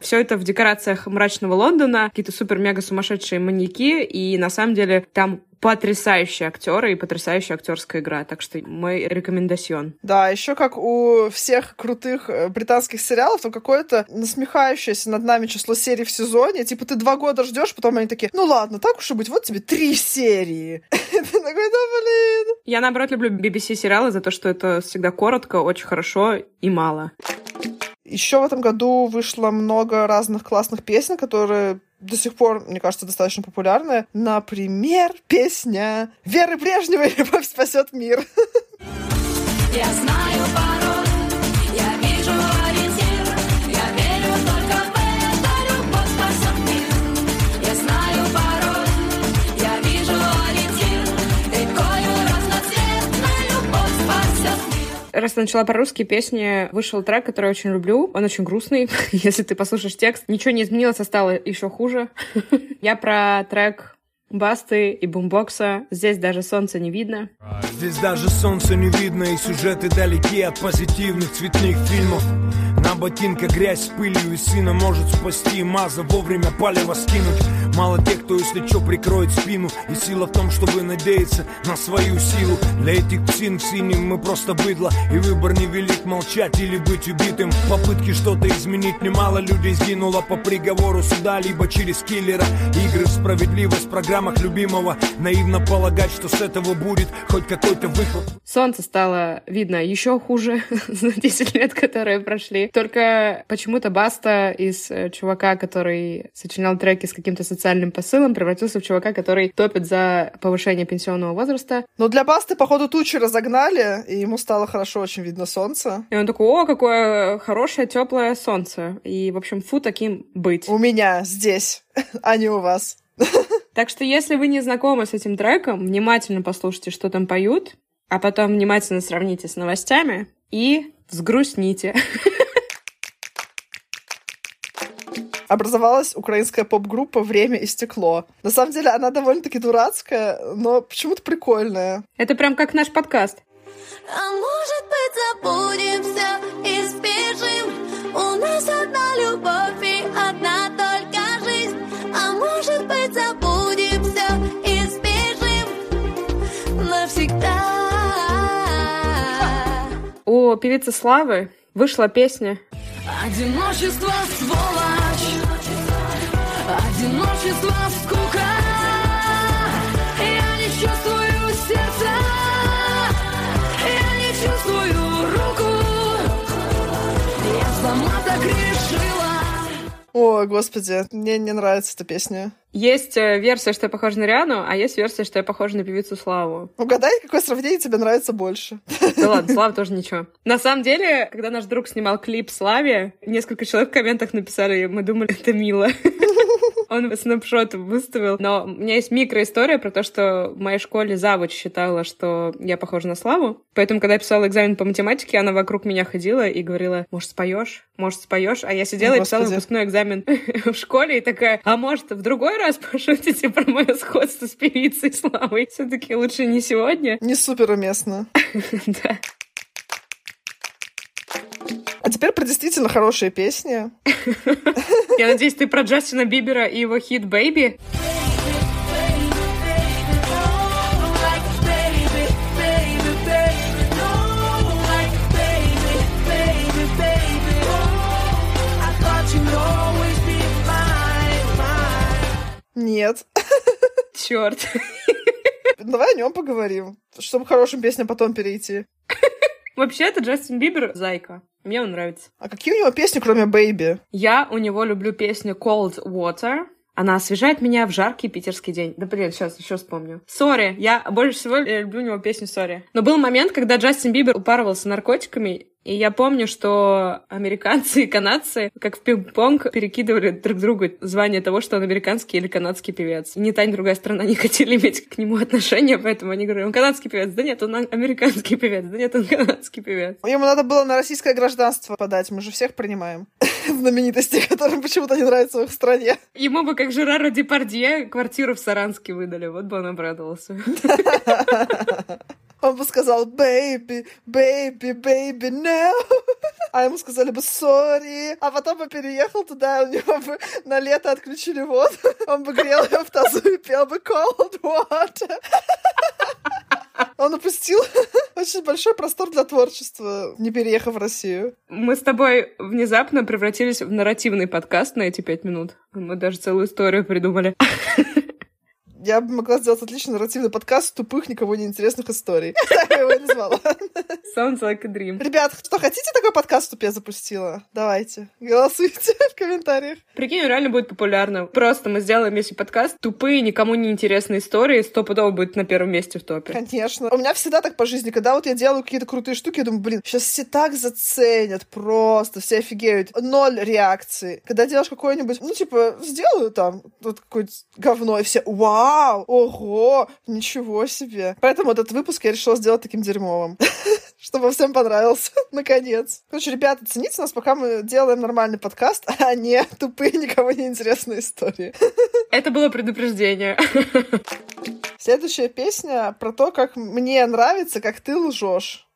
Все это в декорациях мрачного Лондона, какие-то супер-мега сумасшедшие маньяки, и на самом деле там потрясающие актеры и потрясающая актерская игра. Так что мой рекомендацион. Да, еще как у всех крутых э, британских сериалов, то какое-то насмехающееся над нами число серий в сезоне. Типа ты два года ждешь, потом они такие, ну ладно, так уж и быть, вот тебе три серии. Ты такой, да блин. Я, наоборот, люблю BBC-сериалы за то, что это всегда коротко, очень хорошо и мало. Еще в этом году вышло много разных классных песен, которые до сих пор, мне кажется, достаточно популярны. Например, песня Веры Брежневой «Любовь спасет мир». Я знаю Раз начала про русские песни, вышел трек, который я очень люблю. Он очень грустный. Если ты послушаешь текст, ничего не изменилось, а стало еще хуже. Я про трек Басты и Бумбокса. Здесь даже солнца не видно. Здесь даже солнца не видно и сюжеты далеки от позитивных цветных фильмов На ботинках грязь с пылью и сына может спасти Маза вовремя палево скинуть Мало тех, кто если чё прикроет спину. И сила в том, чтобы надеяться на свою силу. Для этих псин в синем мы просто быдло. И выбор невелик молчать или быть убитым. Попытки что-то изменить немало. Людей сгинуло По приговору суда, либо через киллера. Игры в справедливость в программах любимого. Наивно полагать, что с этого будет хоть какой-то выход. Солнце стало видно еще хуже за 10 лет, которые прошли. Только почему-то Баста из э, чувака, который сочинял треки с каким-то социальным посылом, превратился в чувака, который топит за повышение пенсионного возраста. Но для Басты, походу, тучи разогнали, и ему стало хорошо очень видно солнце. И он такой, о, какое хорошее, теплое солнце. И, в общем, фу таким быть. У меня здесь, а не у вас. Так что, если вы не знакомы с этим треком, внимательно послушайте, что там поют, а потом внимательно сравните с новостями и взгрустните. Образовалась украинская поп-группа «Время и стекло». На самом деле она довольно-таки дурацкая, но почему-то прикольная. Это прям как наш подкаст. А может быть забудем все и спешим У нас одна любовь и одна только жизнь А может быть забудем все и спешим Навсегда У певицы Славы вышла песня Одиночество сволочь Одиночество скука Я не чувствую сердца Я не чувствую руку Я сама так решила О, господи, мне не нравится эта песня. Есть э, версия, что я похожа на Риану, а есть версия, что я похожа на певицу Славу. Угадай, какое сравнение тебе нравится больше. Да ладно, Слава тоже ничего. На самом деле, когда наш друг снимал клип Славе, несколько человек в комментах написали, мы думали, это мило. Он снапшот выставил. Но у меня есть микроистория про то, что в моей школе завуч считала, что я похожа на Славу. Поэтому, когда я писала экзамен по математике, она вокруг меня ходила и говорила, может, споешь? Может, споешь? А я сидела и писала Господи. выпускной экзамен в школе и такая, а может, в другой раз пошутите про мое сходство с певицей Славой? все таки лучше не сегодня. Не супер уместно. Да. А теперь про действительно хорошие песни. Я надеюсь, ты про Джастина Бибера и его хит «Бэйби». Нет. Черт. Давай о нем поговорим, чтобы к хорошим песням потом перейти. Вообще, это Джастин Бибер зайка. Мне он нравится. А какие у него песни, кроме «Baby»? Я у него люблю песню Cold Water. Она освежает меня в жаркий питерский день. Да блин, сейчас еще вспомню. Sorry. Я больше всего люблю у него песню Sorry. Но был момент, когда Джастин Бибер упарывался наркотиками, И я помню, что американцы и канадцы, как в пинг-понг, перекидывали друг другу звание того, что он американский или канадский певец. И ни та, ни другая страна не хотели иметь к нему отношения, поэтому они говорили, он канадский певец, да нет, он американский певец, да нет, он канадский певец. Ему надо было на российское гражданство подать, мы же всех принимаим. Знаменитости, которым почему-то не нравится в их стране. Ему бы, как Жерару Депардье, квартиру в Саранске выдали, вот бы он обрадовался. Он бы сказал «baby, baby, baby, no». А ему сказали бы «sorry». А потом бы переехал туда, у него бы на лето отключили воду. Он бы грел ее в тазу и пел бы «cold water». Он упустил очень большой простор для творчества, не переехав в Россию. Мы с тобой внезапно превратились в нарративный подкаст на эти пять минут. Мы даже целую историю придумали. Я бы могла сделать отличный нарративный подкаст тупых, никому не интересных историй. Так я его назвала. Sounds like a dream. Ребят, что хотите такой подкаст, чтобы я запустила? Давайте, голосуйте в комментариях. Прикинь, реально будет популярно. Просто мы сделаем весь подкаст. Тупые, никому не интересные истории. Стопудово будет на первом месте в топе. Конечно. У меня всегда так по жизни. Когда вот я делаю какие-то крутые штуки, я думаю, блин, сейчас все так заценят просто, все офигеют. Ноль реакции. Когда делаешь какое-нибудь, ну, типа, сделаю там вот какое-то говно, и все, вау, ого, ничего себе. Поэтому этот выпуск я решила сделать таким дерьмовым. Чтобы всем понравился, наконец. Короче, ребята, цените нас, пока мы делаем нормальный подкаст, а не тупые, никому не интересные истории. Это было предупреждение. Следующая песня про то, как мне нравится, как ты лжешь.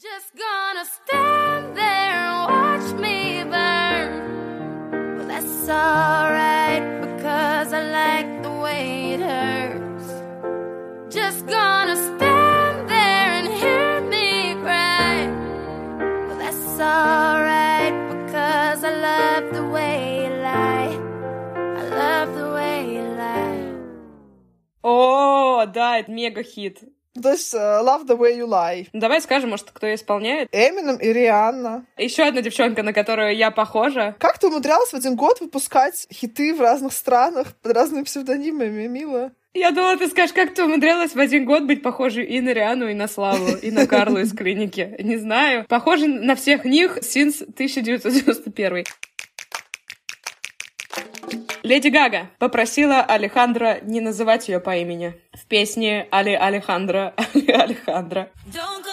Just gonna stand there and watch me burn. But that's alright О, да, это мега хит. То есть э, Love the way you lie. Давай скажем, может, кто ее исполняет. Эмином и Рианна. Еще одна девчонка, на которую я похожа. Как ты умудрялась в один год выпускать хиты в разных странах под разными псевдонимами, мило? Я думала, ты скажешь, как ты умудрялась в один год быть похожей и на Риану, и на Славу, и на Карлу из клиники. Не знаю. Похожа на всех них since 1991. Леди Гага попросила Алехандро не называть ее по имени в песне Али Алехандро, Али Алехандро. Don't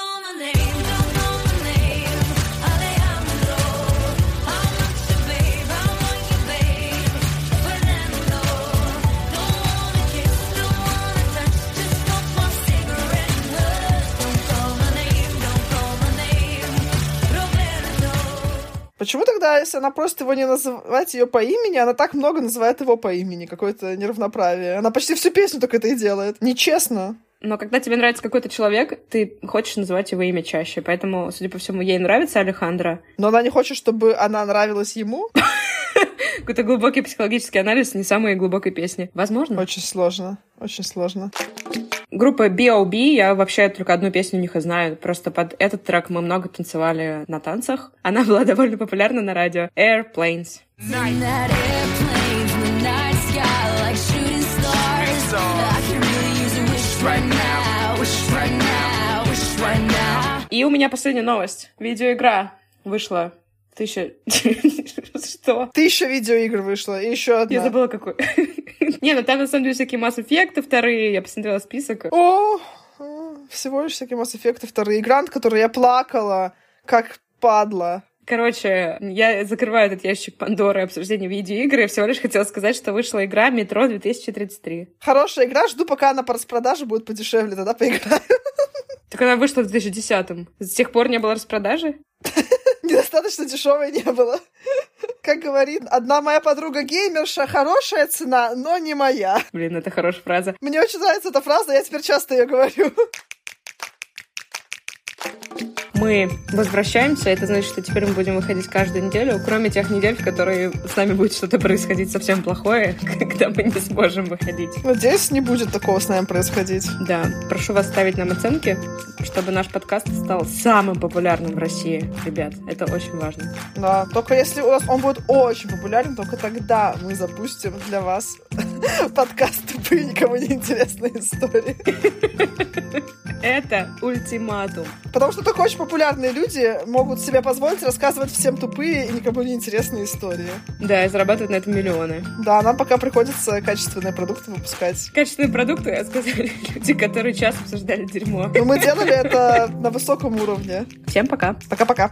Почему тогда, если она просит его не называть ее по имени, она так много называет его по имени? Какое-то неравноправие. Она почти всю песню только это и делает. Нечестно. Но когда тебе нравится какой-то человек, ты хочешь называть его имя чаще. Поэтому, судя по всему, ей нравится Алехандро. Но она не хочет, чтобы она нравилась ему. Какой-то глубокий психологический анализ не самой глубокой песни. Возможно. Очень сложно. Очень сложно. Группа B.O.B. Я вообще только одну песню у них и знаю. Просто под этот трек мы много танцевали на танцах. Она была довольно популярна на радио. Airplanes. The night sky like shooting stars. И у меня последняя новость. Видеоигра вышла тысяча... Что? Тысяча видеоигр вышло, и еще одна. Я забыла, какой. Не, ну там на самом деле всякие Mass Effect вторые, я посмотрела список. О, всего лишь всякие Mass Effect вторые. Грант, который я плакала, как падла. Короче, я закрываю этот ящик Пандоры обсуждения видеоигр. Я всего лишь хотела сказать, что вышла игра «Метро 2033». Хорошая игра, жду, пока она по распродаже будет подешевле, тогда поиграю. Так она вышла в 2010-м. С тех пор не было распродажи? Недостаточно дешевой не было. Как говорит одна моя подруга геймерша, хорошая цена, но не моя. Блин, это хорошая фраза. Мне очень нравится эта фраза, я теперь часто ее говорю. Мы возвращаемся, это значит, что теперь мы будем выходить каждую неделю, кроме тех недель, в которые с нами будет что-то происходить совсем плохое, когда мы не сможем выходить. Надеюсь, не будет такого с нами происходить. Да, прошу вас ставить нам оценки, чтобы наш подкаст стал самым популярным в России, ребят. Это очень важно. Да, только если у нас он будет очень популярен, только тогда мы запустим для вас Подкаст тупые, никому не интересные истории. Это ультиматум. Потому что только очень популярные люди могут себе позволить рассказывать всем тупые и никому не интересные истории. Да, и зарабатывать на этом миллионы. Да, нам пока приходится качественные продукты выпускать. Качественные продукты, сказали люди, которые час обсуждали дерьмо. Но мы делали это на высоком уровне. Всем пока. Пока-пока.